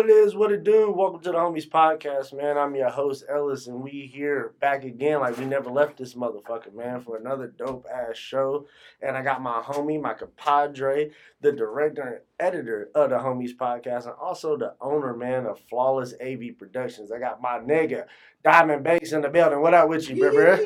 What it is, what it do. Welcome to the Homies Podcast, man. I'm your host, Ellis, and we here back again like we never left this motherfucker, man, for another dope ass show. And I got my homie, my compadre, the director and editor of the Homies Podcast, and also the owner, man, of Flawless AV Productions. I got my nigga, Diamond Banks in the building. What up with you, bro? bro?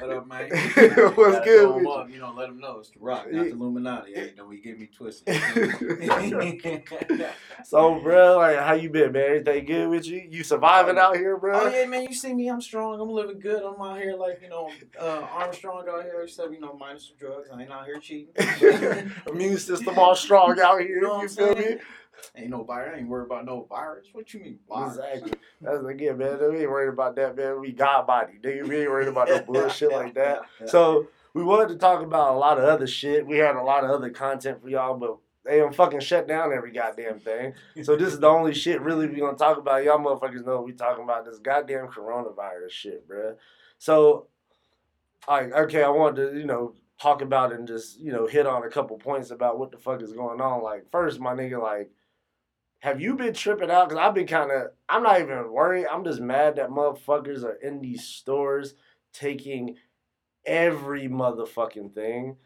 What up, man? What's good with up, you know, let them know it's the Rock, not the Illuminati. Hey, don't we get me twisted. So, bro, like, how you been, man? Everything good with you? You surviving out here, bro? Oh yeah, man! You see me? I'm strong. I'm living good. I'm out here like you know, uh, Armstrong out here. Except you know, minus the drugs. I ain't out here cheating. Immune system all strong out here. You know what You feel saying? me? Ain't no virus. I ain't worried about no virus. What you mean virus? Exactly. That's again, man. We ain't worried about that, man. We God body, nigga. We ain't worried about no bullshit like that. So we wanted to talk about a lot of other shit. We had a lot of other content for y'all, but they don't fucking shut down every goddamn thing. So this is the only shit really we gonna talk about. Y'all motherfuckers know we talking about this goddamn coronavirus shit, bruh. So, like, okay, I wanted to, you know, talk about and just, you know, hit on a couple points about what the fuck is going on. Like, first, my nigga, like, have you been tripping out? Cause I've been kind of, I'm not even worried. I'm just mad that motherfuckers are in these stores taking every motherfucking thing.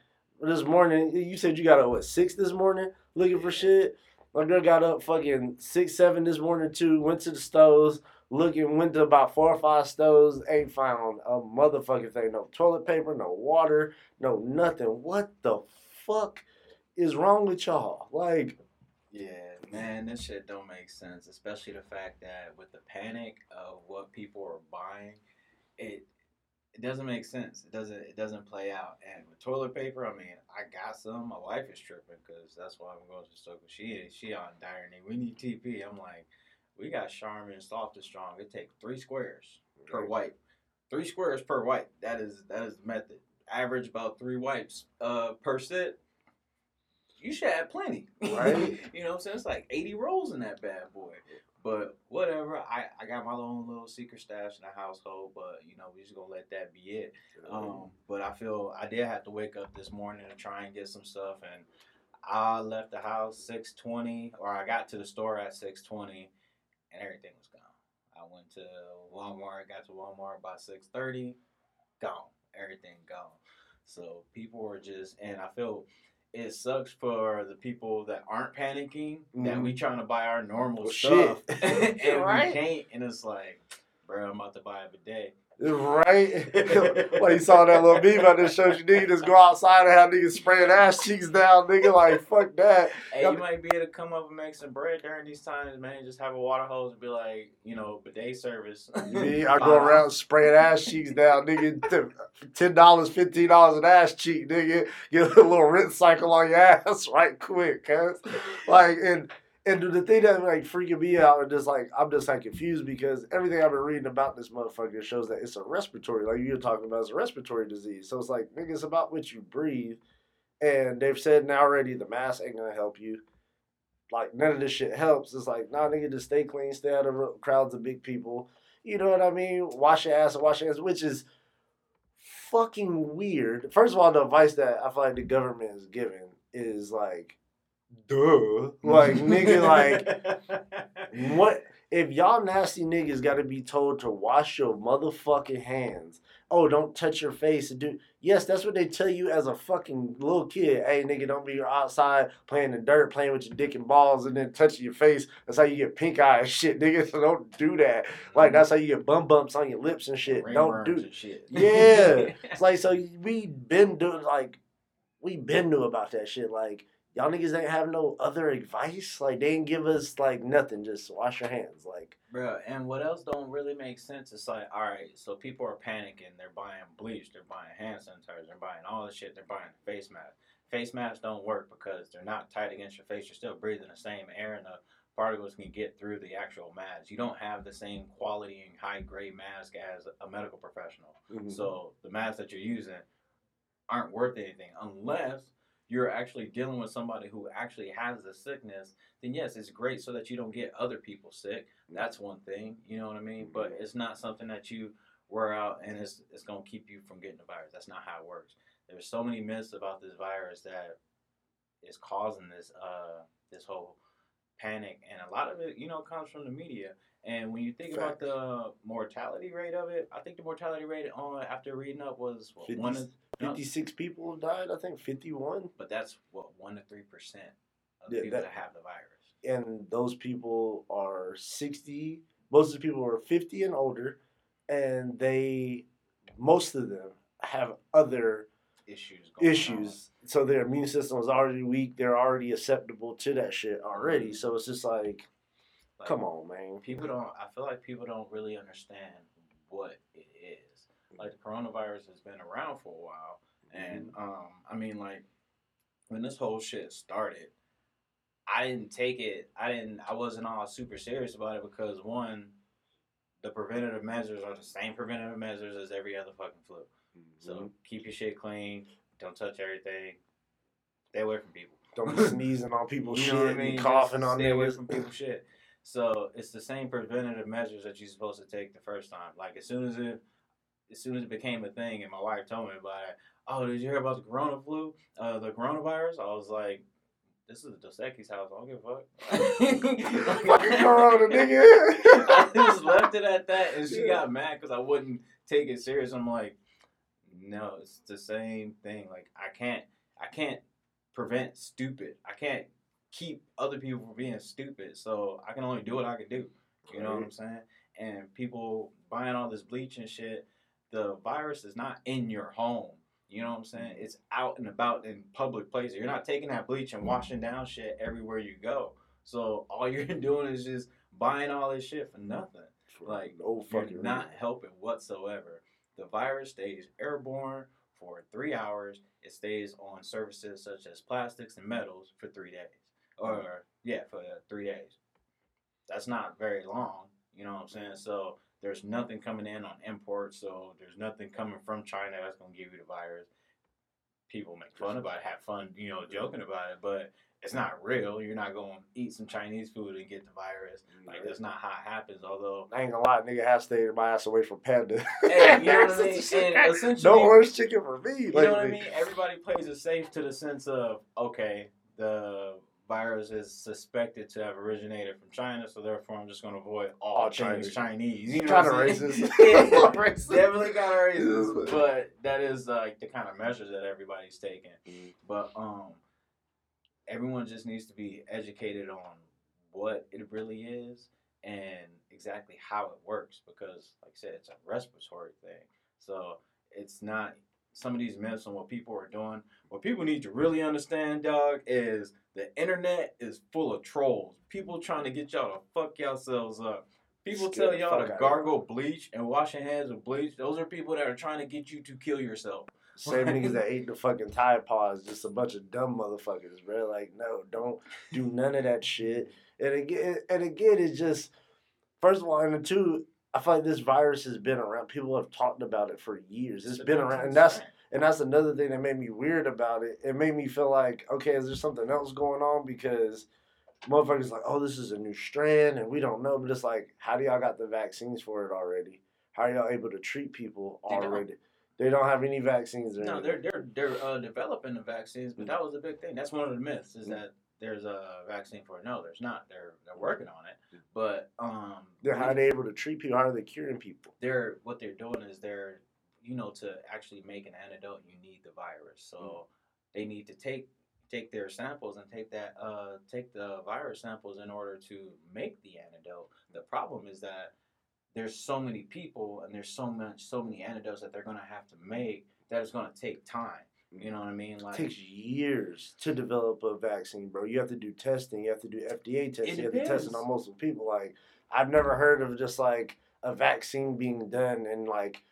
This morning, you said you got up what six this morning looking for shit. My girl got up fucking six, seven this morning too. Went to the stores, looking, went to about four or five stores, ain't found a motherfucking thing. No toilet paper, no water, no nothing. What the fuck is wrong with y'all? Like, Yeah, man, this shit don't make sense. Especially the fact that with the panic of what people are buying, it it doesn't make sense. It doesn't it doesn't play out. And with toilet paper, I mean, I got some. My wife is tripping because that's why I'm going to the store. 'cause she she on dire need. We need TP. I'm like, we got Charmin Soft and Strong. It takes three squares per wipe. Three squares per wipe. That is that is the method. Average about three wipes uh per set. You should have plenty. Right. you know what I'm saying? It's like 80 rolls in that bad boy. But whatever. I, I got my own little secret stash in the household, but you know, we just gonna let that be it. Um, but I feel I did have to wake up this morning to try and get some stuff and I left the house six twenty or I got to the store at six twenty and everything was gone. I went to Walmart, got to Walmart by six thirty, gone. Everything gone. So people were just and I feel it sucks for the people that aren't panicking that Mhm. we trying to buy our normal Well, stuff shit. and Right. we can't and it's like, bro, I'm about to buy a bidet. Right? well, you saw that little meme out there shows you nigga just go outside and have niggas spraying ass cheeks down, nigga. Like, fuck that. Hey, you might be able to come up and make some bread during these times, man. Just have a water hose and be like, you know, bidet service. Me, I go around spraying ass cheeks down, nigga. Ten dollars, fifteen dollars an ass cheek, nigga. Get a little rinse cycle on your ass right quick, cuz. Like, and and the thing that like freaking me out and just like I'm just like confused because everything I've been reading about this motherfucker shows that it's a respiratory, like you're talking about, it's a respiratory disease. So it's like, nigga, it's about what you breathe. And they've said now already the mask ain't gonna help you. Like none of this shit helps. It's like, nah, nigga, just stay clean, stay out of crowds of big people. You know what I mean? Wash your ass and wash your hands, which is fucking weird. First of all, the advice that I feel like the government is giving is like, duh. Like, nigga, like, what? If y'all nasty niggas gotta be told to wash your motherfucking hands, oh, don't touch your face and do. Yes, that's what they tell you as a fucking little kid. Hey, nigga, don't be outside playing in dirt, playing with your dick and balls, and then touching your face. That's how you get pink eye and shit, nigga. So don't do that. Like, that's how you get bum bumps on your lips and shit. Ring don't do. and shit. Yeah. It's like so we been doing like we been knew about that shit. Like y'all niggas ain't have no other advice. Like they ain't give us like nothing. Just wash your hands. Like Bro, and what else don't really make sense? It's like, all right, so people are panicking. They're buying bleach. They're buying hand sanitizer. They're buying all this shit. They're buying face masks. Face masks don't work because they're not tight against your face. You're still breathing the same air, and the particles can get through the actual mask. You don't have the same quality and high grade mask as a medical professional. Mm-hmm. So the masks that you're using aren't worth anything unless you're actually dealing with somebody who actually has the sickness. Then yes, it's great so that you don't get other people sick. That's one thing, you know what I mean. But it's not something that you wear out and it's it's gonna keep you from getting the virus. That's not how it works. There's so many myths about this virus that is causing this uh this whole panic, and a lot of it, you know, comes from the media. And when you think about the mortality rate of it, I think the mortality rate on after reading up was what, 50 one. no, 56 people have died, I think 51. but that's what one to three percent of Yeah, people that- that have the virus. And those people are 60. Most of the people are 50 and older. And they, most of them, have other Issues. Going issues. So their immune system is already weak. They're already acceptable to that shit already. Mm-hmm. So it's just like, Like, come on, man. People don't. I feel like people don't really understand what it is. Like the coronavirus has been around for a while, and Mm-hmm. um, I mean, like when this whole shit started, I didn't take it. I didn't. I wasn't all super serious about it because one, the preventative measures are the same preventative measures as every other fucking flu. So Mhm. keep your shit clean. Don't touch everything. Stay away from people. don't be sneezing on people's You shit know what I and mean? coughing Just on stay away from people's shit. So it's the same preventative measures that you're supposed to take the first time. Like as soon as it, as soon as it became a thing, and my wife told me about it. Oh, did you hear about the corona flu? Uh, the coronavirus? I was like, this is Dos Equis house. I don't give a fuck. Fucking corona, nigga. I just left it at that, and she got mad because I wouldn't take it serious. I'm like, no, it's the same thing. Like I can't, I can't prevent stupid. I can't keep other people from being stupid. So I can only do what I can do. You know what I'm saying? And people buying all this bleach and shit. The virus is not in your home. You know what I'm saying? It's out and about in public places. You're not taking that bleach and washing down shit everywhere you go. So all you're doing is just buying all this shit for nothing. Like, no You're fucking not helping whatsoever. The virus stays airborne for three hours. It stays on surfaces such as plastics and metals for three days. Or, yeah, for three days. That's not very long. You know what I'm saying? So there's nothing coming in on imports. So there's nothing coming from China that's going to give you the virus. People make fun about it, have fun, you know, joking about it, but it's not real. You're not going to eat some Chinese food and get the virus. Mm-hmm. Like, that's not how it happens. Although, I ain't gonna lie, nigga has stayed my ass away from Panda. Hey, you know what I mean? No orange chicken for me. you know what I mean? Everybody plays it safe to the sense of okay, the virus is suspected to have originated from China, so therefore I'm just going to avoid all, All Chinese. Chinese. You know Kind of what I'm saying? racist. Definitely kind of racist, but that is like the kind of measures that everybody's taking. Mhm. But um, everyone just needs to be educated on what it really is and exactly how it works because, like I said, it's a respiratory thing. So it's not some of these myths on what people are doing. What people need to really understand, dog, is the internet is full of trolls. People trying to get y'all to fuck yourselves up. People tell y'all to gargle bleach and wash your hands with bleach. Those are people that are trying to get you to kill yourself. Same niggas that ate the fucking Tide Pods, just a bunch of dumb motherfuckers, bro. Like, no, don't do none of that shit. And again, and again, it's just first of all, and two, I feel like this virus has been around. People have talked about it for years. it's been around, and that's and that's another thing that made me weird about it. It made me feel like, okay, is there something else going on? Because motherfuckers like, oh, this is a new strand, and we don't know. But it's like, how do y'all got the vaccines for it already? How are y'all able to treat people They don't. already? They don't have any vaccines. Or No, anything. they're they're they're uh, developing the vaccines, but that was a big thing. That's one of the myths is Mm. that there's a vaccine for it. No, there's not. They're they're working on it, but um, They're how are they able to treat people? How are they curing people? they're what they're doing is they're you know to actually make an antidote you need the virus so they need to take take their samples and take that uh take the virus samples in order to make the antidote the problem is that there's so many people and there's so much so many antidotes that they're going to have to make that it's going to take time you know what i mean like It takes years to develop a vaccine, bro. You have to do testing. You have to do FDA testing. You have to test it on multiple people. Like I've never heard of just like a vaccine being done in like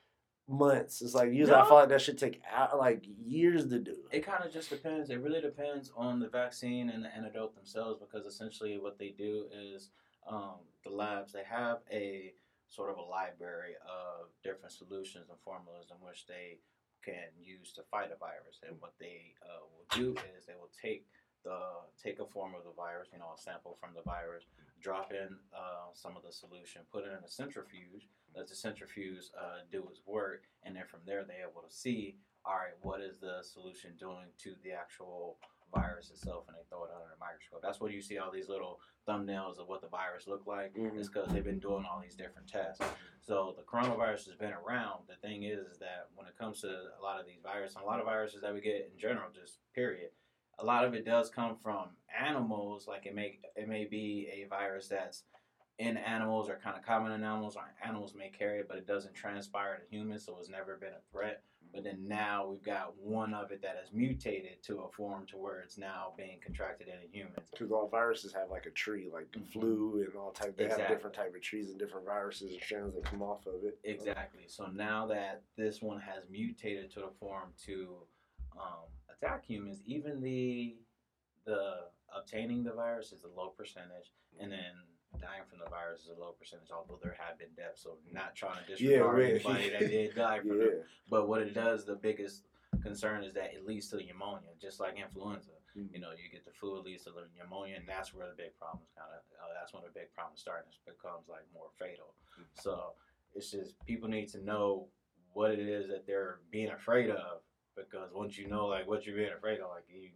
months. It's like usually I feel like that should take out like years to do. It kind of just depends. It really depends on the vaccine and the antidote themselves because essentially what they do is um, the labs, they have a sort of a library of different solutions and formulas in which they can use to fight a virus. And what they uh, will do is they will take the take a form of the virus, you know, a sample from the virus, drop in uh, some of the solution, put it in a centrifuge, let the centrifuge uh, do its work, and then from there they're able to see all right, what is the solution doing to the actual virus itself and they throw it under a microscope. That's what you see all these little thumbnails of what the virus looked like. Mhm. It's because they've been doing all these different tests. So the coronavirus has been around. The thing is, is that when it comes to a lot of these viruses, and a lot of viruses that we get in general, just period, a lot of it does come from animals. Like it may it may be a virus that's in animals or kind of common in animals, or animals may carry it, but it doesn't transpire to humans, so it's never been a threat. But then now we've got one of it that has mutated to a form to where it's now being contracted in humans. Because all viruses have like a tree, like the Mhm. flu and all type. They have different type of trees and different viruses and strands that come off of it. Exactly. So now that this one has mutated to a form to um, attack humans, even the the obtaining the virus is a low percentage, and then dying from the virus is a low percentage. Although there have been deaths, so not trying to disregard right. anybody that did die from Yeah. it. But what it does, the biggest concern is that it leads to pneumonia, just like influenza. Mhm. You know, you get the flu, it leads to the pneumonia, and that's where the big problems kind of. Uh, that's when the big problems start and it becomes like more fatal. So it's just people need to know what it is that they're being afraid of because once you know like what you're being afraid of, like you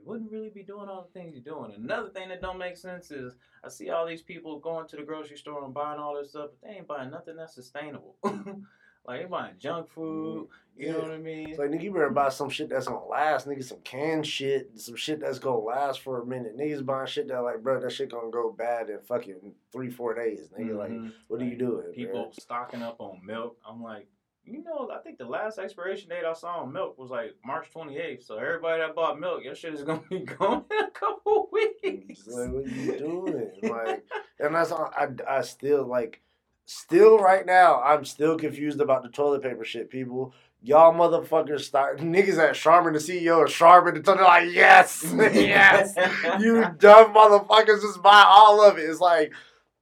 you wouldn't really be doing all the things you're doing. Another thing that don't make sense is I see all these people going to the grocery store and buying all this stuff, but they ain't buying nothing that's sustainable. like they buying junk food, you know what I mean? It's like nigga, you better buy some shit that's gonna last, nigga. Some canned shit, some shit that's gonna last for a minute. Niggas buying shit that like, bro, that shit gonna go bad in fucking three, four days. Nigga, like, Mhm. what are you doing? People stocking up on milk. I'm like, you know, I think the last expiration date I saw on milk was like March 28th. So everybody that bought milk, your shit is gonna be gone in a couple weeks. Like, what are you doing? Like, and that's all, I, I still like, still right now, I'm still confused about the toilet paper shit. People, y'all motherfuckers start niggas at Charmin, the CEO of Charmin, and they're like, yes, yes, you dumb motherfuckers, just buy all of it. It's like,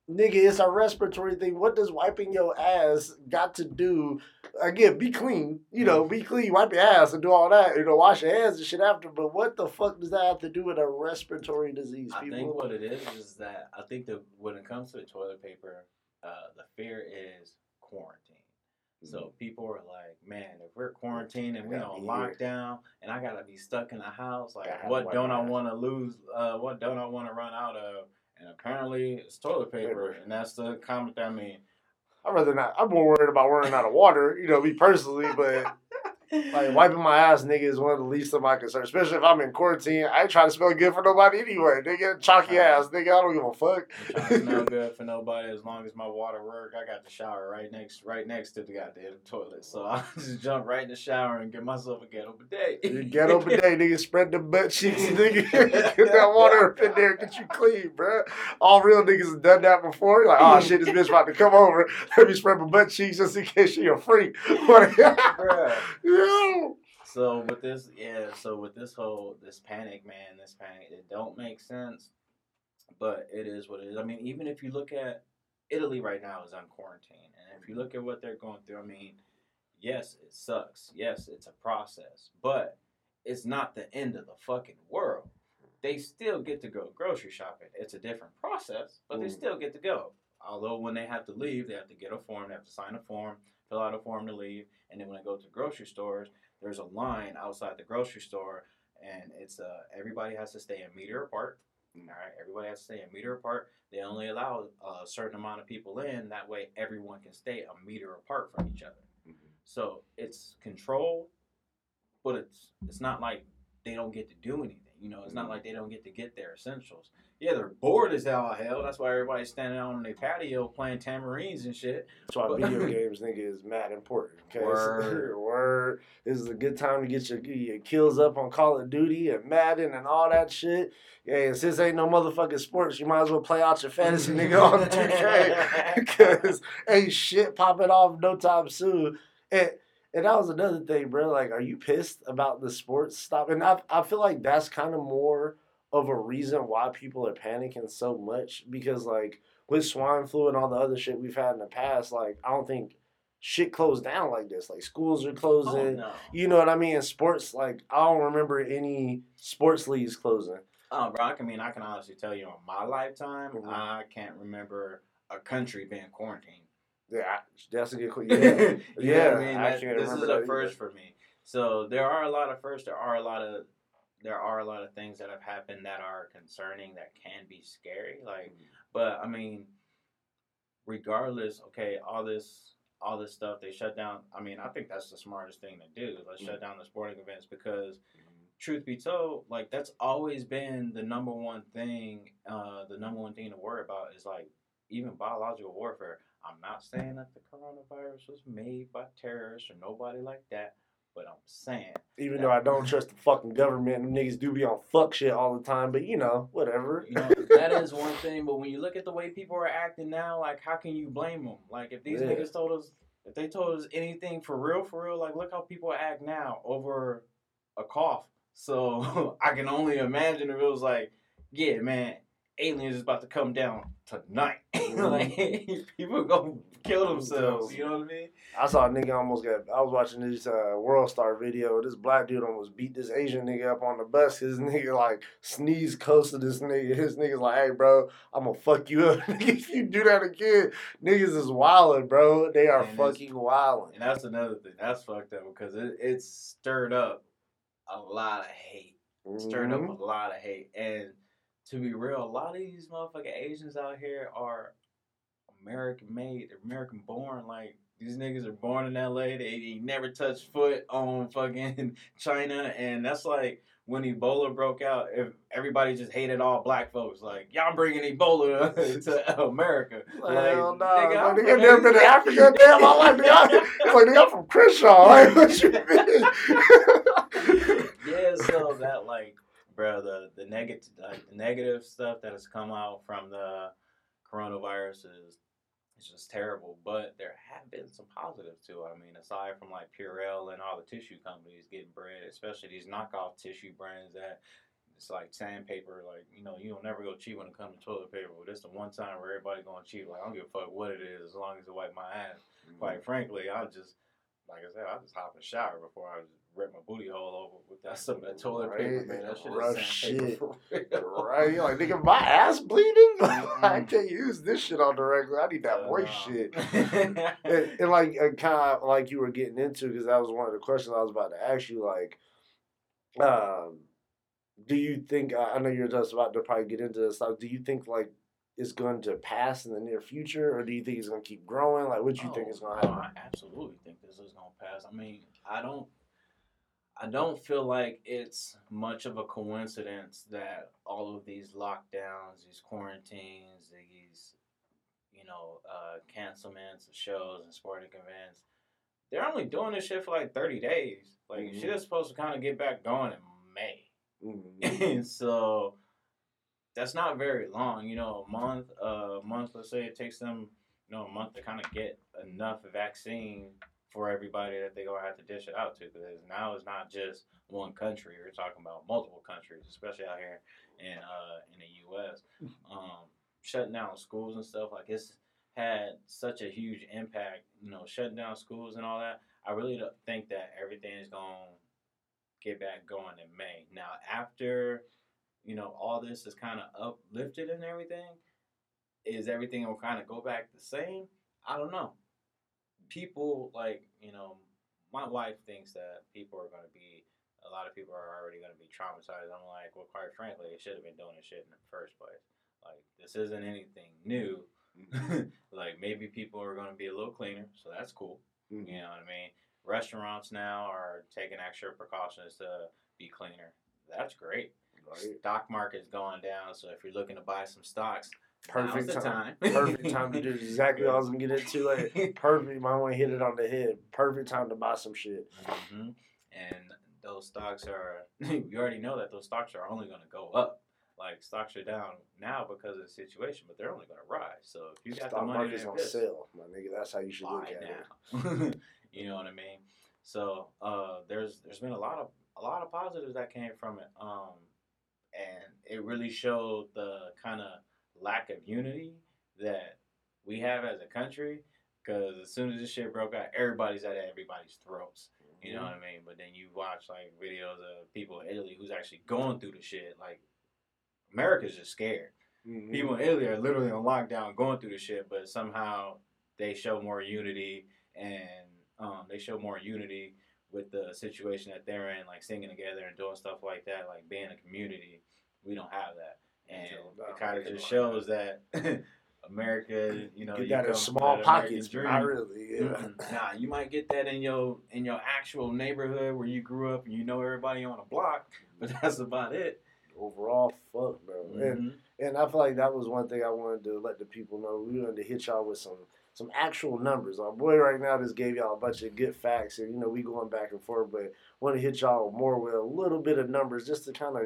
nigga, it's a respiratory thing. What does wiping your ass got to do? Again, be clean. You know, be clean. Wipe your ass and do all that. You know, wash your hands and shit after. But what the fuck does that have to do with a respiratory disease, I think what it is is that I think that when it comes to the toilet paper, uh, the fear is quarantine. So people are like, man, if we're quarantined and we on lockdown and I gotta be stuck in the house, like what don't I want to lose? Uh, what don't I want to run out of? And apparently it's toilet paper, and that's the comment. I mean, I'd rather not. I'm more worried about running out of water, you know, me personally, but like wiping my ass, nigga, is one of the least of my concerns. Especially if I'm in quarantine. I ain't trying to smell good for nobody anyway. Nigga, chalky ass, nigga. I don't give a fuck. I'm to smell good for nobody as long as my water work. I got the shower right next, right next to the goddamn toilet, so I just jump right in the shower and get myself a ghetto bidet. You get up a day, nigga, spread the butt cheeks, nigga. get that water up in there, get you clean, bro. All real niggas have done that before. Like, oh shit, this bitch about to come over. Let me spread my butt cheeks just in case she a freak. Yo. So with this, yeah. So with this whole this panic, man, this panic, it don't make sense, but it is what it is. I mean, even if you look at Italy right now is on quarantine, and if you look at what they're going through, I mean, yes, it sucks. Yes, it's a process, but it's not the end of the fucking world. They still get to go grocery shopping. It's a different process, but they Mm. still get to go. Although when they have to leave, they have to get a form, they have to sign a form, fill out a form to leave, and then when I go to grocery stores, there's a line outside the grocery store, and it's uh everybody has to stay a meter apart. All right, everybody has to stay a meter apart. They only allow a certain amount of people in. That way, everyone can stay a meter apart from each other. So it's control, but it's it's not like they don't get to do anything. You know, it's not like they don't get to get their essentials. Yeah, they're bored as hell. Hell, that's why everybody's standing out on their patio playing tambourines and shit. That's why video games, nigga, is mad important. Okay? Word. Word. This is a good time to get your, your kills up on Call of Duty and Madden and all that shit. Yeah, and since ain't no motherfucking sports, you might as well play out your fantasy nigga on 2K. Because ain't shit popping off no time soon. And and that was another thing, bro. Like, are you pissed about the sports stop? And I I feel like that's kind of more of a reason why people are panicking so much because like with swine flu and all the other shit we've had in the past, like I don't think shit closed down like this. Like schools are Oh, closing. no. You know what I mean? And sports, like I don't remember any sports leagues closing. Oh, bro, I mean, I can honestly tell you, in my lifetime, Mhm. I can't remember a country being quarantined. Yeah, that's a good question. Yeah, yeah. I mean, That- this is a first for me. So there are a lot of firsts. There are a lot of there are a lot of things that have happened that are concerning that can be scary. Like, mm-hmm. but I mean, regardless, okay, all this all this stuff they shut down. I mean, I think that's the smartest thing to do. Let's shut mm. down the sporting events because mm-hmm. truth be told, like that's always been the number one thing. Uh, the number one thing to worry about is like even biological warfare. I'm not saying that the coronavirus was made by terrorists or nobody like that, but I'm saying Even though I don't trust the fucking government, them niggas do be on fuck shit all the time. But you know, whatever. you know that is one thing. But when you look at the way people are acting now, like how can you blame them? Like if these Yeah. niggas told us, if they told us anything for real, for real, like look how people act now over a cough. So I can only imagine if it was like, yeah, man, aliens is about to come down tonight. like people gonna kill themselves. You know what I mean? I saw a nigga almost got. I was watching this uh, World Star video. This black dude almost beat this Asian nigga up on the bus. His nigga like sneezed close to this nigga. His nigga's like, "Hey, bro, I'm gonna fuck you up if you do that again." Niggas is wildin', bro. They are And fucking wildin'. And that's another thing. That's fucked up because it, it's stirred up a lot of hate. stirred Mhm. up a lot of hate. And to be real, a lot of these motherfucking Asians out here are American made, they're American born. Like these niggas are born in LA. They, they never touched foot on fucking China, and that's like when Ebola broke out. If everybody just hated all black folks, like y'all bringing Ebola to America. Hell no, nigga, nigga, nigga never been to Africa. Damn, my life. Nigga, it's like nigga, I'm from Crenshaw. Like, what you mean? yeah, so that like, bro, the the negative like the negative stuff that has come out from the coronavirus is it's just terrible. But there have been some positives too. I mean, aside from like Purell and all the tissue companies getting bread, especially these knockoff tissue brands that it's like sandpaper. Like you know, you don't never go cheap when it comes to toilet paper. But this the one time where everybody going cheap. Like I don't give a fuck what it is as long as it wipe my ass. Quite mm-hmm. frankly, I just like I said, I just hop in the shower before I rip my booty hole over with that some that toilet paper, Right. man. That shit Rough shit. Right? You're like, nigga, my ass bleeding? I can't use this shit on the regular. I need that Uh, moist shit. And, and like, kind of like you were getting into, because that was one of the questions I was about to ask you. Like, um, do you think, I I know you're just about to probably get into this, like, do you think, like, it's going to pass in the near future, or do you think it's going to keep growing? Like, what do you think Oh, is going to happen? I absolutely think this is gonna pass. I mean, I don't I don't feel like it's much of a coincidence that all of these lockdowns, these quarantines, these you know, uh cancelments of shows and sporting events, they're only doing this shit for like thirty days. Like Mhm. shit is supposed to kinda get back going in May. Mhm. and so that's not very long. You know, a month, a month. Let's say it takes them, you know, a month to kind of get enough vaccine for everybody that they're gonna have to dish it out to. Because now it's not just one country. We're talking about multiple countries, especially out here in uh in the U.S. Um, shutting down schools and stuff like it's had such a huge impact. You know, shutting down schools and all that. I really don't think that everything is gonna get back going in May. Now, after you know all this is kind of uplifted and everything, is everything will kind of go back the same? I don't know. People like you know, my wife thinks that people are going to be. A lot of people are already going to be traumatized. I'm like, well, quite frankly, they should have been doing this shit in the first place. Like, this isn't anything new. like, maybe people are going to be a little cleaner, so that's cool. Mhm. You know what I mean? Restaurants now are taking extra precautions to be cleaner. That's great. Right? Stock market's going down, so if you're looking to buy some stocks, Perfect time. time. Perfect time to do exactly what I was to get into. Like, perfect. My one hit it on the head. Perfect time to buy some shit. hmm And those stocks are, you already know that those stocks are only going to go up. Like stocks are down now because of the situation, but they're only going to rise. So if you got Stock the money market's on sale, my nigga. That's how you should look at it. you know what I mean? So uh, there's there's been a lot of a lot of positives that came from it, um, and it really showed the kind of lack of unity that we have as a country. Because as soon as this shit broke out, everybody's at everybody's throats. You know what I mean? But then you watch like videos of people in Italy who's actually going through the shit. Like America's just scared. Mhm. People in Italy are literally on lockdown going through the shit, but somehow they show more unity and um, they show more unity with the situation that they're in, like singing together and doing stuff like that, like being a community, we don't have that, and it kind of just shows that America, you know, Get you that in come small pockets, not really. Yeah. Nah, you might get that in your in your actual neighborhood where you grew up and you know everybody on a block, but that's about it. Overall, fuck, bro. And Mhm. And I feel like that was one thing I wanted to let the people know. We wanted to hit y'all with some some actual numbers. Our boy right now just gave y'all a bunch of good facts, and you know we going back and forth, but want to hit y'all more with a little bit of numbers just to kind of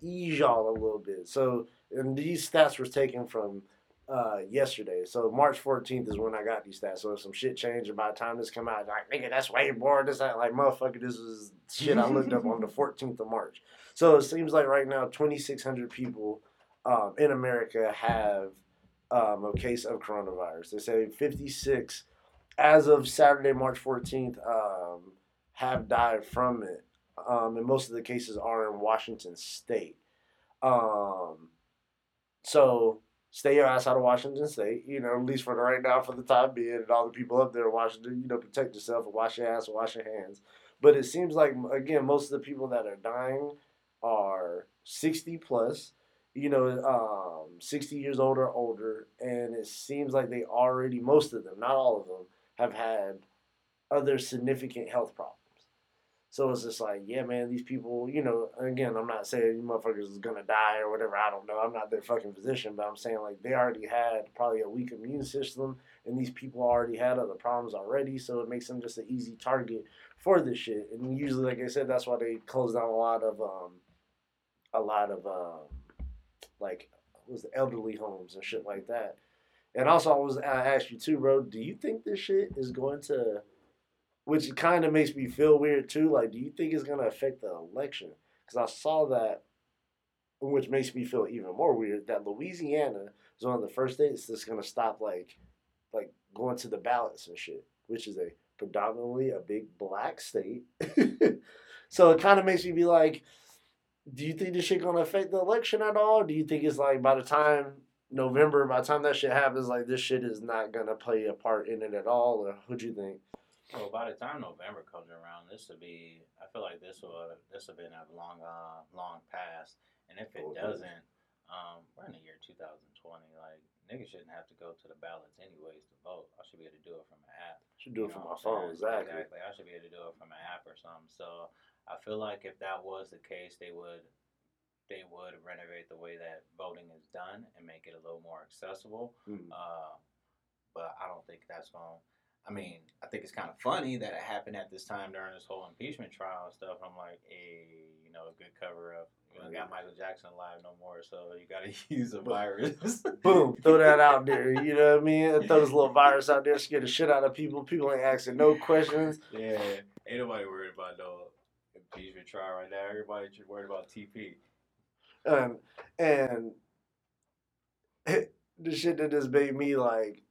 ease y'all a little bit. So, and these stats were taken from uh, yesterday. So March 14th is when I got these stats. So if some shit changed, and by the time this come out, like nigga, that's way more. This that like motherfucker. This was shit I looked up on the 14th of March. So it seems like right now 2,600 people um, in America have um, a case of coronavirus. They say 56 as of Saturday, March 14th, um, have died from it. Um, and most of the cases are in Washington State. Um, so stay your ass out of Washington State, you know, at least for right now, for the time being, and all the people up there in Washington, you know, protect yourself and wash your ass wash your hands. But it seems like, again, most of the people that are dying are 60 plus you know, um, 60 years old or older, and it seems like they already, most of them, not all of them, have had other significant health problems. So it's just like, yeah, man, these people, you know, again, I'm not saying you motherfuckers is gonna die or whatever. I don't know. I'm not their fucking physician, but I'm saying like they already had probably a weak immune system, and these people already had other problems already. So it makes them just an easy target for this shit. And usually, like I said, that's why they close down a lot of, um, a lot of, um, like was the elderly homes and shit like that. And also, I was I asked you too, bro. Do you think this shit is going to, which kind of makes me feel weird too. Like, do you think it's to affect the election? Because I saw that, which makes me feel even more weird. That Louisiana is one of the first states that's to stop like, like going to the ballots and shit, which is a predominantly a big black state. so it kind of makes me be like do you think this shit gonna affect the election at all? Do you think it's like by the time November, by the time that shit happens, like this shit is not gonna play a part in it at all, or what do you think? Well, by the time November comes around, this will be. I feel like this will this will been a long, uh, long past. And if it Okay. doesn't, um, we're in the year 2020. Like niggas shouldn't have to go to the ballots anyways to vote. I should be able to do it from an app. Should do it from my phone, I'm exactly. I should be able to do it from an app or something. So I feel like if that was the case, they would they would renovate the way that voting is done and make it a little more accessible. Mhm. Uh, but I don't think that's going. to I mean, I think it's kind of funny that it happened at this time during this whole impeachment trial and stuff. I'm like, hey, you know, a good cover up. You know, got Michael Jackson alive no more, so you got to use a virus. Boom, throw that out there. You know what I mean? Throw this little virus out there, scare the shit out of people. People ain't asking no questions. yeah, ain't nobody worried about no impeachment trial right now. Everybody just worried about TP. Um, and the shit that just made me like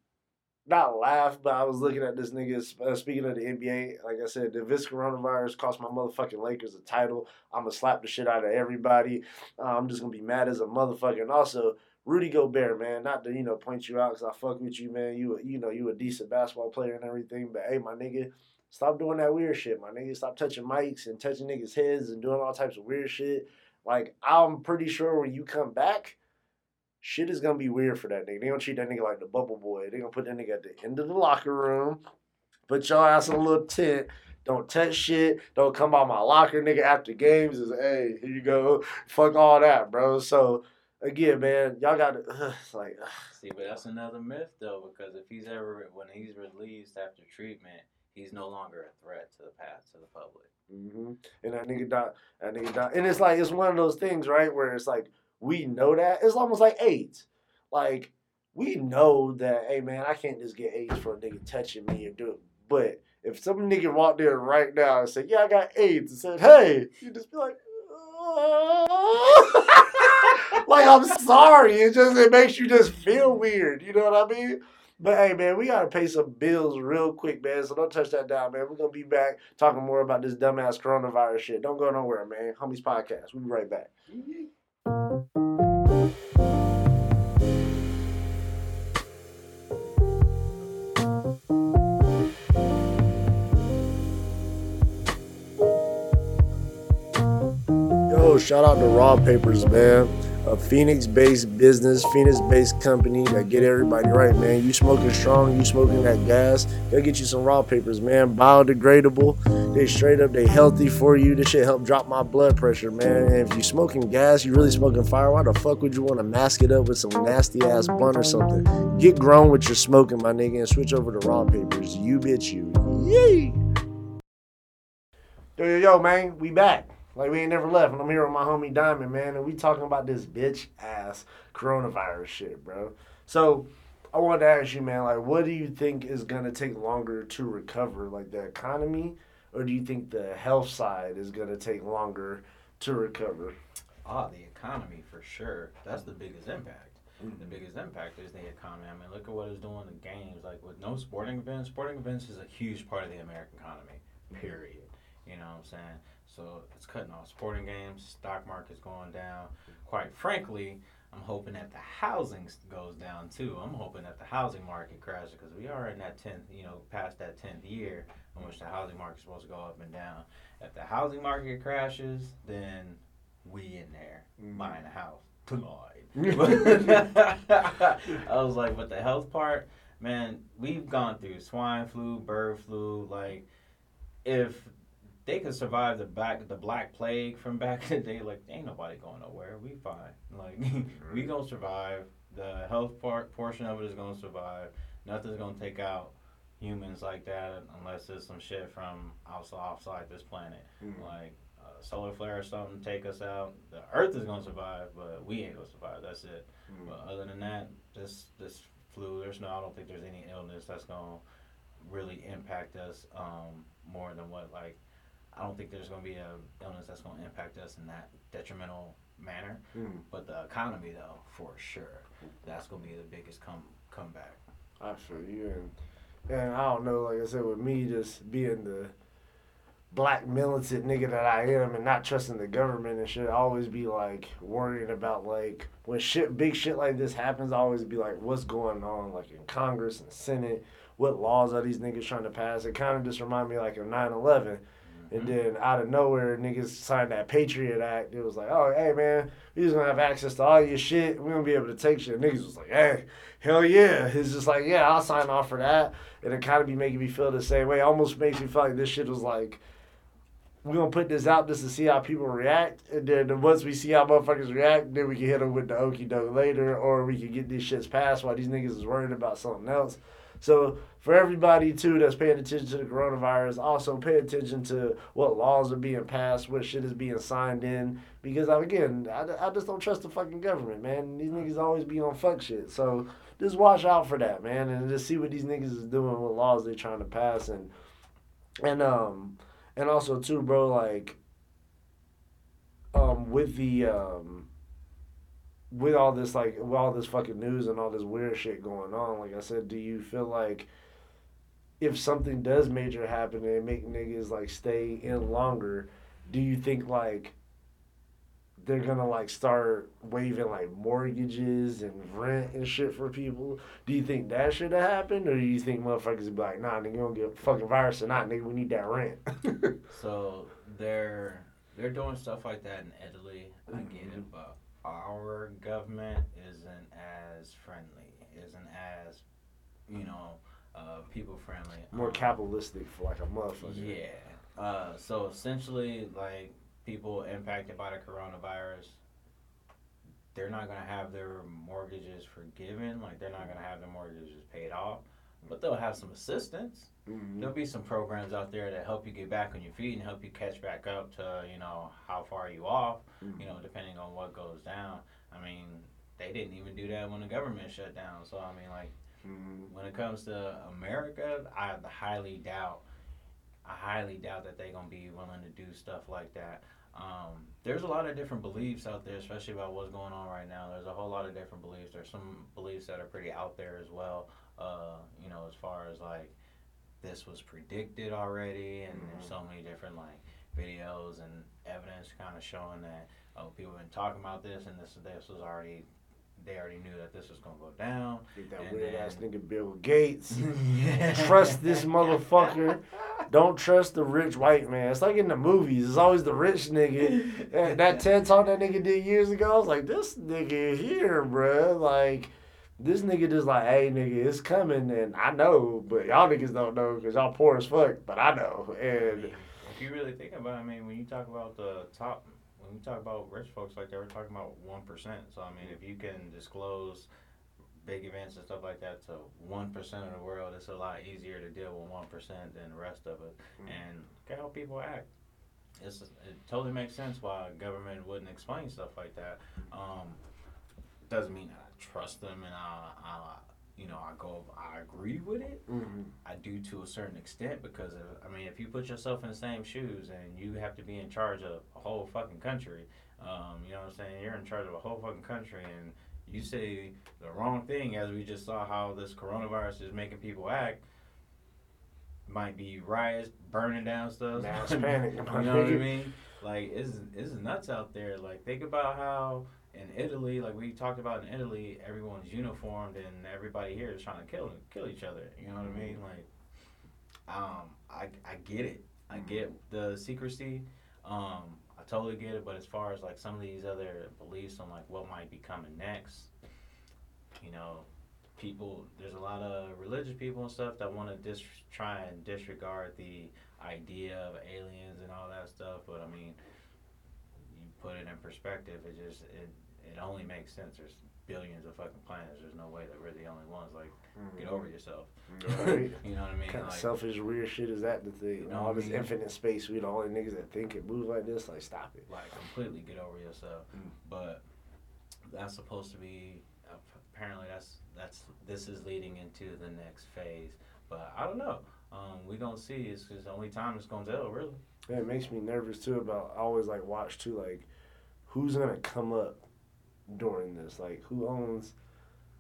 not laugh, but I was looking at this nigga uh, speaking of the NBA. Like I said, if this coronavirus cost my motherfucking Lakers a title, I'm gonna slap the shit out of everybody. Uh, I'm just gonna be mad as a motherfucker. And also, Rudy Gobert, man, not to you know point you out because I fuck with you, man. You you know you a decent basketball player and everything, but hey, my nigga. Stop doing that weird shit, my nigga. Stop touching mics and touching niggas' heads and doing all types of weird shit. Like, I'm pretty sure when you come back, shit is gonna be weird for that nigga. They gonna treat that nigga like the bubble boy. They gonna put that nigga at the end of the locker room, put y'all ass in a little tent. Don't touch shit. Don't come by my locker, nigga, after games. Is hey, here you go. Fuck all that, bro. So again, man, y'all got to like. See, but that's another myth though, because if he's ever when he's released after treatment, he's no longer a threat to the path to the public. hmm And that nigga died. That nigga died. And it's like it's one of those things, right? Where it's like we know that it's almost like AIDS. Like we know that, hey man, I can't just get AIDS for a nigga touching me or do it. But if some nigga walked there right now and said, "Yeah, I got AIDS," and said, "Hey," you just be like. like I'm sorry, it just it makes you just feel weird. You know what I mean? But hey, man, we gotta pay some bills real quick, man. So don't touch that down, man. We're gonna be back talking more about this dumbass coronavirus shit. Don't go nowhere, man. Homies podcast. We'll be right back. Yo, shout out to Raw Papers, man. A Phoenix based business, Phoenix based company that get everybody right, man. You smoking strong, you smoking that gas, gotta get you some Raw Papers, man. Biodegradable. They straight up, they healthy for you. This shit help drop my blood pressure, man. And if you smoking gas, you really smoking fire, why the fuck would you want to mask it up with some nasty ass bun or something? Get grown with your smoking, my nigga, and switch over to Raw Papers. You bitch, you. Yee! Yo, yo, yo, man, we back. Like we ain't never left. And I'm here with my homie Diamond, man, and we talking about this bitch ass coronavirus shit, bro. So I wanted to ask you, man, like what do you think is gonna take longer to recover? Like the economy, or do you think the health side is gonna take longer to recover? Ah, the economy for sure. That's the biggest impact. The biggest impact is the economy. I mean, look at what it's doing in games. Like with no sporting events, sporting events is a huge part of the American economy. Period. You know what I'm saying? So it's cutting off sporting games. Stock market's going down. Quite frankly, I'm hoping that the housing goes down too. I'm hoping that the housing market crashes because we are in that tenth, you know, past that tenth year in which the housing market's supposed to go up and down. If the housing market crashes, then we in there buying a house. Lloyd. I was like, but the health part, man, we've gone through swine flu, bird flu. Like, if they could survive the back the black plague from back in the day, like ain't nobody going nowhere. We fine. Like we gonna survive. The health part portion of it is gonna survive. Nothing's gonna take out humans like that unless it's some shit from outside outside this planet. Mm. Like a solar flare or something take us out. The Earth is gonna survive, but we ain't gonna survive. That's it. Mm. But other than that, this this flu, there's no. I don't think there's any illness that's gonna really impact us um, more than what like. I don't think there's gonna be a illness that's gonna impact us in that detrimental manner. Mm. But the economy, though, for sure, that's gonna be the biggest come comeback. I feel you, and and I don't know. Like I said, with me just being the black militant nigga that I am, and not trusting the government and shit, I always be like worrying about like when shit, big shit like this happens. I always be like, what's going on, like in Congress and Senate. What laws are these niggas trying to pass? It kind of just remind me like of 9-11. And mm-hmm. then out of nowhere, niggas signed that Patriot Act. It was like, oh, hey, man, we just gonna have access to all your shit. We're gonna be able to take shit. Niggas was like, hey, hell yeah. It's just like, yeah, I'll sign off for that. And it kind of be making me feel the same way. Almost makes me feel like this shit was like, we're gonna put this out just to see how people react. And then once we see how motherfuckers react, then we can hit them with the okey doke later, or we can get these shits passed while these niggas is worried about something else. So for everybody too that's paying attention to the coronavirus, also pay attention to what laws are being passed, what shit is being signed in. Because I, again, I, I just don't trust the fucking government, man. These niggas always be on fuck shit. So just watch out for that, man, and just see what these niggas is doing, what laws they're trying to pass, and and um and also too, bro, like um with the um with all this like with all this fucking news and all this weird shit going on, like I said, do you feel like if something does major happen and make niggas like stay in longer, do you think like they're gonna like start waiving like mortgages and rent and shit for people? Do you think that should have happened, or do you think motherfuckers would be like, nah, nigga, you don't get fucking virus or not, nigga, we need that rent? So they're they're doing stuff like that in Italy. I get it, but our government isn't as friendly, isn't as you know uh, people friendly. More Um, capitalistic for like a motherfucker. Yeah. Uh, so essentially, like people impacted by the coronavirus, they're not gonna have their mortgages forgiven. Like they're not gonna have their mortgages paid off, but they'll have some assistance. Mhm. There'll be some programs out there that help you get back on your feet and help you catch back up to you know how far you off. You know, depending on what goes down. I mean, they didn't even do that when the government shut down. So I mean, like Mhm. when it comes to America, I highly doubt. I highly doubt that they're gonna be willing to do stuff like that. Um, there's a lot of different beliefs out there, especially about what's going on right now. There's a whole lot of different beliefs. There's some beliefs that are pretty out there as well. Uh, you know, as far as like this was predicted already, and there's so many different like videos and evidence kind of showing that oh people have been talking about this and this this was already they already knew that this was gonna go down. That And weird ass nigga Bill Gates. Trust this motherfucker. Don't trust the rich white man. It's like in the movies. It's always the rich nigga. And that TED talk that nigga did years ago, I was like, this nigga here, bruh. Like, this nigga just like, hey, nigga, it's coming. And I know, but y'all niggas don't know because y'all poor as fuck. But I know. And if you really think about it, I mean, when you talk about the top, when you talk about rich folks like that, we're talking about 1%. So, I mean, if you can disclose big events and stuff like that to 1% of the world, it's a lot easier to deal with 1% than the rest of it. Mhm. And look at how people act. It's, it totally makes sense why government wouldn't explain stuff like that. Um, doesn't mean that I trust them and I, I, you know, I go, I agree with it. Mhm. I do to a certain extent because of, I mean, if you put yourself in the same shoes and you have to be in charge of a whole fucking country, um, you know what I'm saying? You're in charge of a whole fucking country and you say the wrong thing, as we just saw how this coronavirus is making people act. Might be riots, burning down stuff. Mass panic. you know what I mean? Like, it's, it's nuts out there. Like, think about how in Italy, like we talked about in Italy, everyone's uniformed and everybody here is trying to kill kill each other. You know what I mean? Like, um, I I get it. I get the secrecy. Um, I totally get it. But as far as like some of these other beliefs on like what might be coming next, you know, people. There's a lot of religious people and stuff that want to dis- try and disregard the idea of aliens and all that stuff. But I mean, put it in perspective. It just it it only makes sense. There's billions of fucking planets. There's no way that we're the only ones. Like, get over yourself. Right. you know what I mean? kind of Like, selfish, weird shit is that the thing? You know all I this mean? infinite space, we the only niggas that think it move like this. Like, stop it. like completely get over yourself. Mm. But that's supposed to be apparently that's that's this is leading into the next phase. But I don't know. Um, we gonna see. It's the only time it's gonna tell, really. Yeah, it makes me nervous too about I always like watch too like who's gonna come up during this like who owns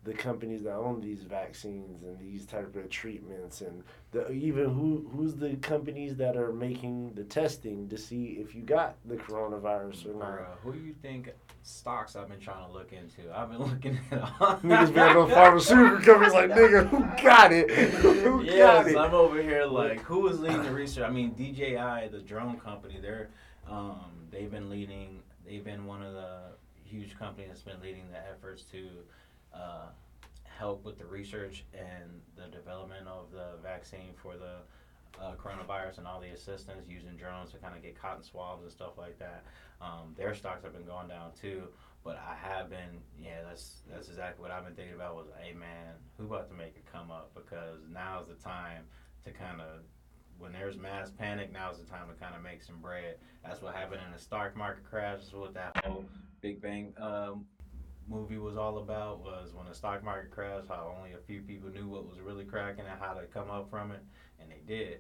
the companies that own these vaccines and these type of treatments and the even who who's the companies that are making the testing to see if you got the coronavirus or not. Bruh, who you think stocks I've been trying to look into? I've been looking at all. Niggas be like those pharmaceutical companies like nigga who got it who got it I'm over here like who is leading the research? I mean DJI, the drone company, they're um, they've been leading. They've been one of the huge companies that's been leading the efforts to uh, help with the research and the development of the vaccine for the uh, coronavirus and all the assistance using drones to kind of get cotton swabs and stuff like that. Um, their stocks have been going down too. But I have been, yeah, that's that's exactly what I've been thinking about. Was, hey man, who about to make it come up? Because now's the time to kind of, when there's mass panic, now's the time to kind of make some bread. That's what happened in the stock market crash. That's what that whole Big Bang um, movie was all about. Was when the stock market crashed, how only a few people knew what was really cracking and how to come up from it, and they did.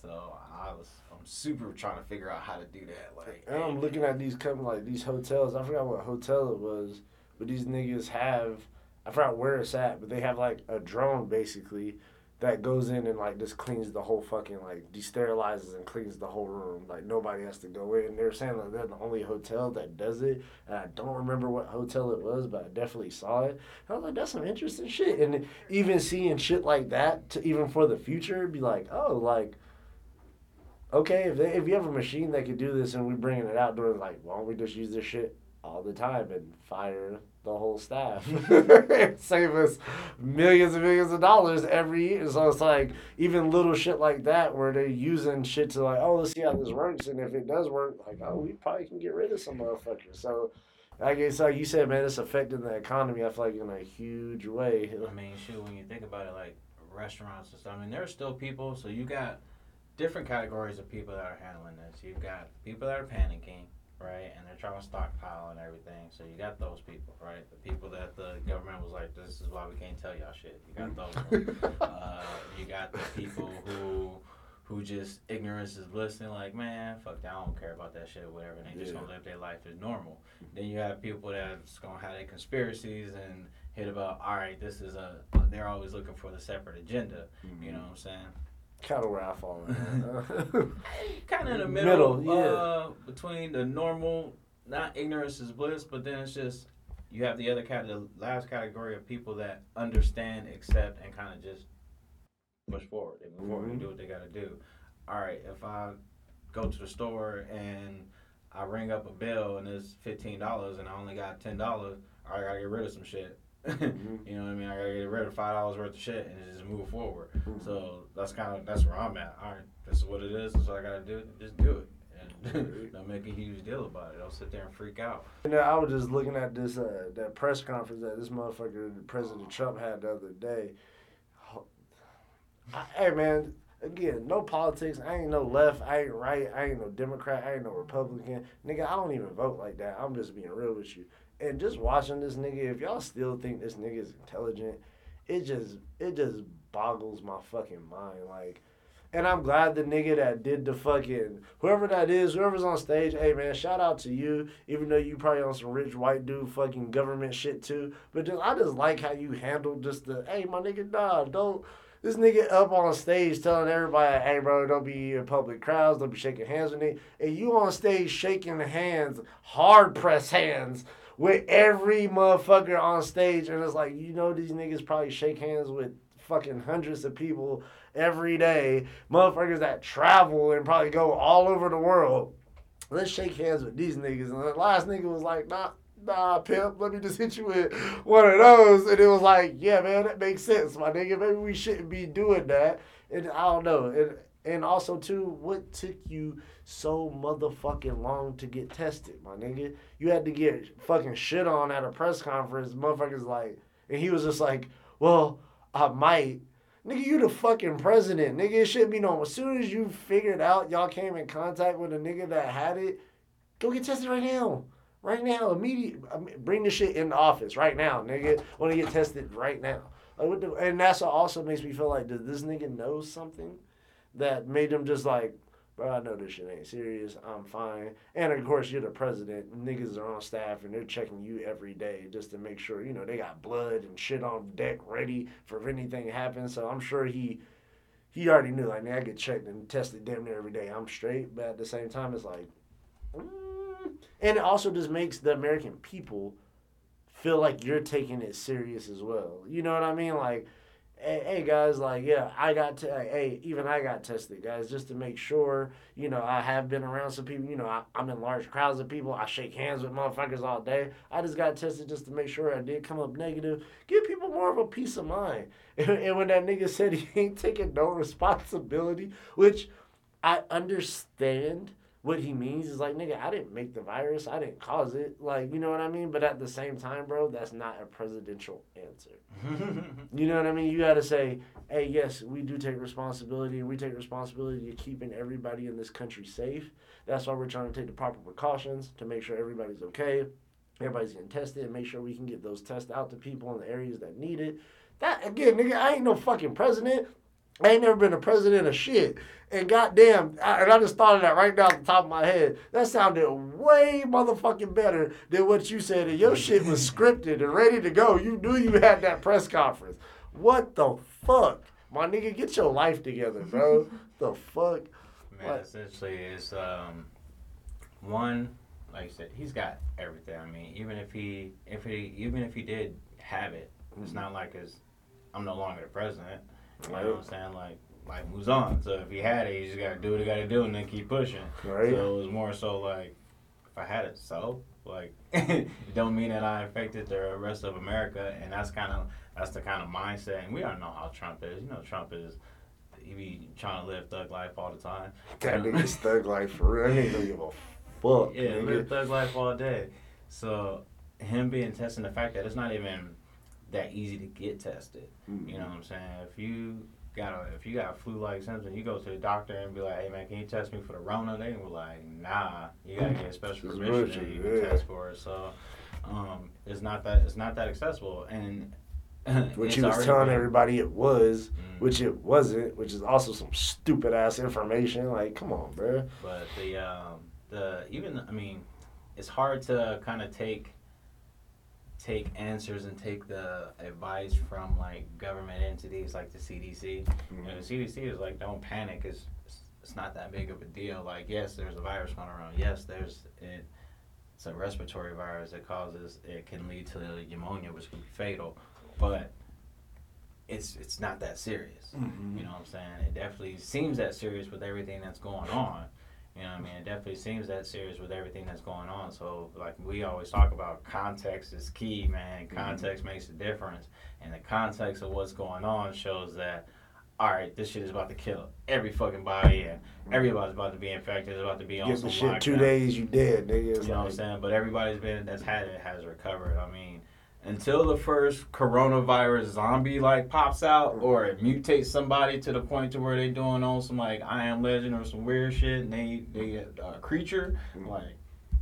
So I was, I'm super trying to figure out how to do that. Like, And I'm looking at these companies like these hotels. I forgot what hotel it was, but these niggas have I forgot where it's at, but they have like a drone basically that goes in and like just cleans the whole fucking like desterilizes and cleans the whole room. Like nobody has to go in. They're saying that they're the only hotel that does it. And I don't remember what hotel it was, but I definitely saw it. I was like, that's some interesting shit. And even seeing shit like that, to even for the future, be like, oh, like okay, if they, if you have a machine that could do this and we're bringing it out during like, why don't we just use this shit all the time and fire the whole staff, save us millions and millions of dollars every year. So it's like even little shit like that where they're using shit to like, oh, let's see how this works, and if it does work, like, oh, we probably can get rid of some motherfuckers. So. I guess like you said, man, it's affecting the economy. I feel like in a huge way. I mean, shoot, when you think about it, like restaurants and stuff, I mean, there's still people. So you got different categories of people that are handling this. You've got people that are panicking, right, and they're trying to stockpile and everything. So you got those people, right? The people that the government was like, this is why we can't tell y'all shit. You got those. uh, you got the people who. Who just ignorance is bliss and like, man, fuck that, I don't care about that shit, whatever. And they just Yeah. gonna live their life as normal. Then you have people that's gonna have their conspiracies and hit about all right this is a they're always looking for the separate agenda you know what i'm saying kind of I fall. in. kind of in the middle, Middle, yeah. uh, between the normal not ignorance is bliss but then it's just you have the other cat, the last category of people that understand, accept, and kind of just push forward. They move forward and do what they got to do. All right, if I go to the store and I ring up a bill and it's fifteen dollars and I only got ten dollars, I gotta get rid of some shit. Mm-hmm. you know what I mean? I gotta get rid of five dollars worth of shit and just move forward. Mhm. So that's kind of that's where I'm at. All right, this is what it is. This is what I gotta do. Just do it. And don't make a huge deal about it. Don't sit there and freak out. You know, I was just looking at this uh, that press conference that this motherfucker, President Trump, had the other day. I, hey man, again, no politics. I ain't no left. I ain't right. I ain't no Democrat. I ain't no Republican. Nigga, I don't even vote like that. I'm just being real with you. And just watching this nigga, if y'all still think this nigga is intelligent, it just it just boggles my fucking mind. Like. And I'm glad the nigga that did the fucking whoever that is, whoever's on stage, hey man, shout out to you. Even though you probably on some rich white dude fucking government shit too. But just I just like how you handled just the hey my nigga nah, don't this nigga up on stage telling everybody, hey bro, don't be in public crowds, don't be shaking hands with me. And you on stage shaking hands, hard press hands with every motherfucker on stage. And it's like, you know these niggas probably shake hands with fucking hundreds of people every day, motherfuckers that travel and probably go all over the world. Let's shake hands with these niggas. And the last nigga was like, nah, nah, pimp, let me just hit you with one of those. And it was like, yeah, man, that makes sense, my nigga. Maybe we shouldn't be doing that. And I don't know. And, and also, too, what took you so motherfucking long to get tested, my nigga? You had to get fucking shit on at a press conference. Motherfuckers like, and he was just like, well, I might. Nigga, you the fucking president. Nigga, it should be no. As soon as you figured out y'all came in contact with a nigga that had it, go get tested right now. Right now, immediate. Bring the shit in the office right now, nigga. Want to get tested right now. Like, what the, and what also makes me feel like, does this nigga know something that made him just like, bro, I know this shit ain't serious. I'm fine. And of course, you're the president. Niggas are on staff and they're checking you every day just to make sure, you know, they got blood and shit on deck ready for if anything happens. So I'm sure he he already knew, like, man, I get checked and tested damn near every day. I'm straight. But at the same time, it's like, mm. and it also just makes the American people feel like you're taking it serious as well. You know what I mean? Like, hey, hey guys, like, yeah, I got to, hey, even I got tested, guys, just to make sure, you know, I have been around some people, you know, I, I'm in large crowds of people. I shake hands with motherfuckers all day. I just got tested just to make sure I did come up negative. Give people more of a peace of mind. And, and when that nigga said he ain't taking no responsibility, which I understand what he means is like, nigga, I didn't make the virus. I didn't cause it. Like, you know what I mean? But at the same time, bro, that's not a presidential answer. You know what I mean? You got to say, hey, yes, we do take responsibility, and we take responsibility to keeping everybody in this country safe. That's why we're trying to take the proper precautions to make sure everybody's okay. Everybody's getting tested and make sure we can get those tests out to people in the areas that need it. That, again, nigga, I ain't no fucking president. I ain't never been a president of shit. And goddamn, I, and I just thought of that right now at the top of my head. That sounded way motherfucking better than what you said. And your shit was scripted and ready to go. You knew you had that press conference. What the fuck? My nigga, get your life together, bro. the fuck? Man, What? essentially, it's um, one, like I said, he's got everything. I mean, even if he, if he, even if he did have it, it's Mhm. not like it's, I'm no longer the president. You Right. know what I'm saying? Like, life moves on. So if he had it, you just gotta do what you gotta do and then keep pushing. Right? So it was more so like, if I had it, so like, it don't mean that I affected the rest of America, and that's kind of that's the kind of mindset. And we all know how Trump is. You know, Trump is. He be trying to live thug life all the time. That nigga's thug life for real. I nigga don't give a fuck, Yeah, nigga. live thug life all day. So him being testing the fact that it's not even that easy to get tested. Mm. You know what I'm saying? If you got a if you got flu like symptoms, you go to the doctor and be like, Hey man, can you test me for the Rona? They were like, Nah, you gotta get special permission to you yeah. test for it. So um, it's not that it's not that accessible and Which he was telling been- everybody it was, Mm. which it wasn't, which is also some stupid ass information. Like, come on, bro. But the um, the even I mean, it's hard to kind of take take answers and take the advice from like government entities like the CDC. You know, the CDC is like, don't panic. It's it's- not that big of a deal. Like, yes, there's a virus going around. Yes, there's it. it's a respiratory virus that causes it can lead to pneumonia, which can be fatal. But it's it's not that serious. Mhm. You know what I'm saying? It definitely seems that serious with everything that's going on. You know what I mean? It definitely seems that serious with everything that's going on. So, like we always talk about, context is key, man. Mm-hmm. Context makes a difference. And the context of what's going on shows that, all right, this shit is about to kill every fucking body and everybody's about to be infected. It's about to be on Get some the shit two days, you dead, nigga. You know what I'm saying? But everybody's been that's had it has recovered. I mean, until the first coronavirus zombie like pops out or it mutates somebody to the point to where they doing on some like I Am Legend or some weird shit and they they a uh, creature like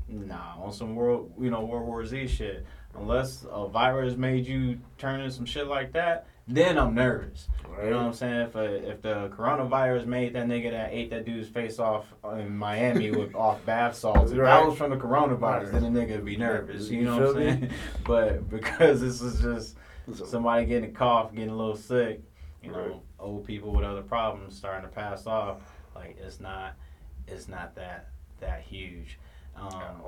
nah on some world you know World War Z shit. Unless a virus made you turn into some shit like that, then I'm nervous. You know what I'm saying? If a, if the coronavirus made that nigga that ate that dude's face off in Miami with off bath salts, if Right. that was from the coronavirus, then the nigga would be nervous. You know what I'm saying? But because this is just So- somebody getting a cough, getting a little sick, you know, Right. old people with other problems starting to pass off, like it's not, it's not that that huge. Um.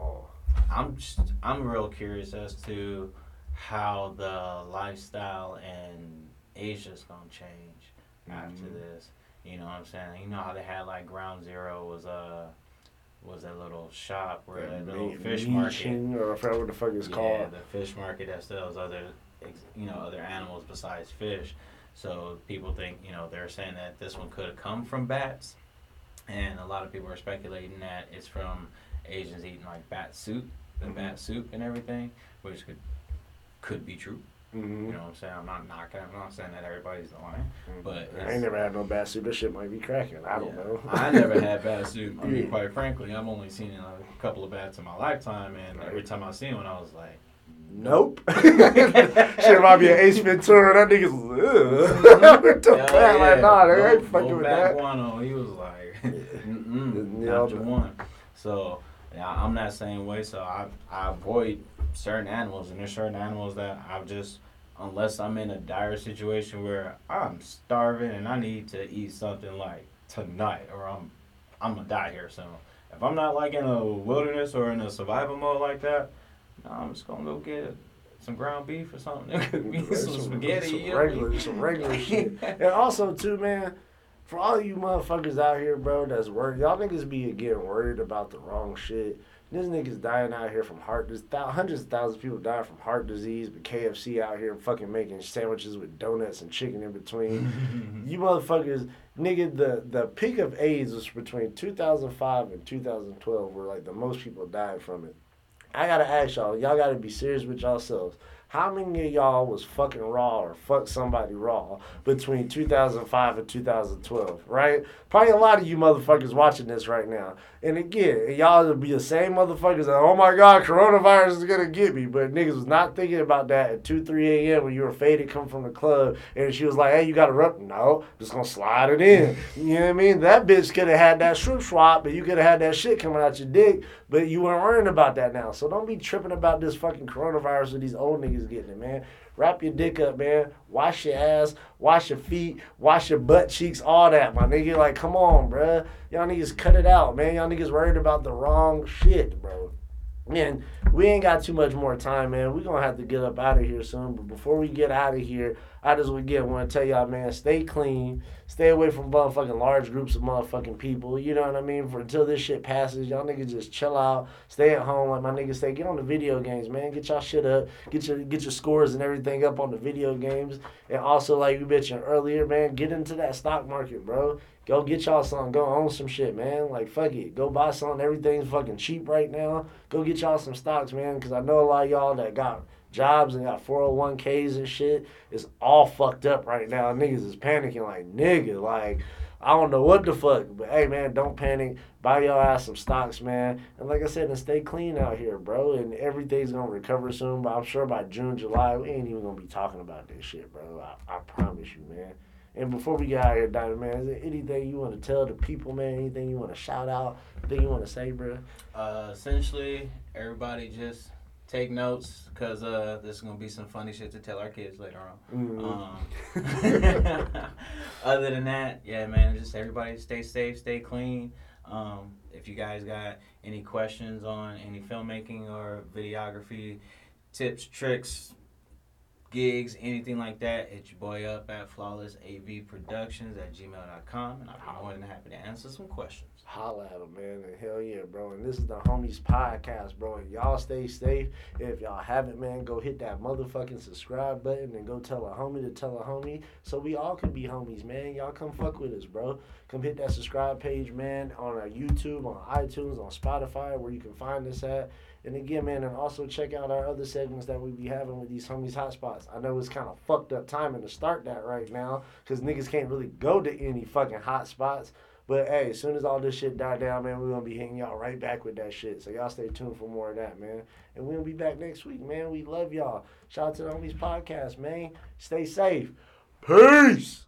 I'm just, I'm real curious as to how the lifestyle in Asia's gonna change after Mhm. this. You know what I'm saying? You know how they had like Ground Zero was uh was that little shop where that little fish market. Or I forgot what the fuck it's yeah, called. the fish market that sells other you know other animals besides fish. So people think you know they're saying that this one could have come from bats, and a lot of people are speculating that it's from Asians eating like bat soup, the Mhm. bat soup and everything, which could could be true. Hmm You know what I'm saying? I'm not knocking. I'm not saying that everybody's lying. But I ain't never had no bad suit. This shit might be cracking. I don't Yeah. know. I never had bat soup. I mean, quite frankly, I've only seen a couple of bats in my lifetime, and every time I seen one, I was like. Nope. shit might be an Ace Ventura. That nigga's ugh. With the Hell bat, like, nah, they ain't fucking go with that. Guano, he was like, mm-mm, Yeah, the one. So, yeah, I'm that same way. So I, I avoid certain animals, and there's certain animals that I've just, unless I'm in a dire situation where I'm starving and I need to eat something like tonight, or I'm, I'm gonna die here soon. If I'm not like in a wilderness or in a survival mode like that, no, I'm just gonna go get some ground beef or something. Cook me some, spaghetti. some you know? regular, some regular shit. And also too, man, for all you motherfuckers out here, bro, that's worried, y'all niggas be getting worried about the wrong shit. This niggas dying out here from heart disease. Hundreds of thousands of people dying from heart disease, but KFC out here fucking making sandwiches with donuts and chicken in between. you motherfuckers, nigga, the, the peak of AIDS was between 2005 and 2012, where like the most people died from it. I gotta ask y'all, y'all gotta be serious with yourselves. How many of y'all was fucking raw or fuck somebody raw between 2005 and 2012, right? Probably a lot of you motherfuckers watching this right now. And again, y'all will be the same motherfuckers that, oh my God, coronavirus is gonna get me. But niggas was not thinking about that at 2, 3 a.m. when you were faded, come from the club, and she was like, hey, you got to rub. No, just gonna slide it in. You know what I mean? That bitch could have had that shrimp swap, but you could have had that shit coming out your dick, but you worrying about that now. So don't be tripping about this fucking coronavirus with these old niggas getting it, man. Wrap your dick up, man. Wash your ass, wash your feet, wash your butt cheeks, all that, my nigga. Like, come on, bruh. Y'all niggas cut it out, man. Y'all niggas worried about the wrong shit, bro. Man, we ain't got too much more time, man. we to have to get up out of here soon. But before we get out of here, I just again want to tell y'all, man, stay clean. Stay away from motherfucking large groups of motherfucking people. You know what I mean? For until this shit passes, y'all niggas just chill out. Stay at home, like my niggas say. Get on the video games, man. Get y'all shit up. Get your get your scores and everything up on the video games. And also, like you mentioned earlier, man, get into that stock market, bro. Go get y'all some. Go own some shit, man. Like fuck it. Go buy something. Everything's fucking cheap right now. Go get y'all some stocks, man. Cause I know a lot of y'all that got jobs and got 401ks and shit. It's all fucked up right now. Niggas is panicking like nigga. Like I don't know what the fuck. But hey man, don't panic. Buy your ass some stocks, man. And like I said, and stay clean out here, bro. And everything's gonna recover soon. But I'm sure by June, July, we ain't even gonna be talking about this shit, bro. I, I promise you, man. And before we get out of here, Diamond Man, is there anything you want to tell the people, man? Anything you want to shout out? Anything you want to say, bro? Uh, essentially, everybody just take notes because uh, this is gonna be some funny shit to tell our kids later on. Mm. Um, other than that, yeah, man, just everybody stay safe, stay clean. Um, if you guys got any questions on any filmmaking or videography tips, tricks, gigs, anything like that, hit your boy up at flawlessavproductions at gmail.com and I'll be more than happy to answer some questions. Holla at them, man. And hell yeah, bro. And this is the Homies Podcast, bro. And y'all stay safe. If y'all haven't, man, go hit that motherfucking subscribe button and go tell a homie to tell a homie so we all can be homies, man. Y'all come fuck with us, bro. Come hit that subscribe page, man, on our YouTube, on iTunes, on Spotify, where you can find us at. And again, man, and also check out our other segments that we be having with these homies hotspots. I know it's kind of fucked up timing to start that right now because niggas can't really go to any fucking hotspots. But hey, as soon as all this shit die down, man, we're gonna be hitting y'all right back with that shit. So y'all stay tuned for more of that, man. And we'll be back next week, man. We love y'all. Shout out to the homies podcast, man. Stay safe. Peace.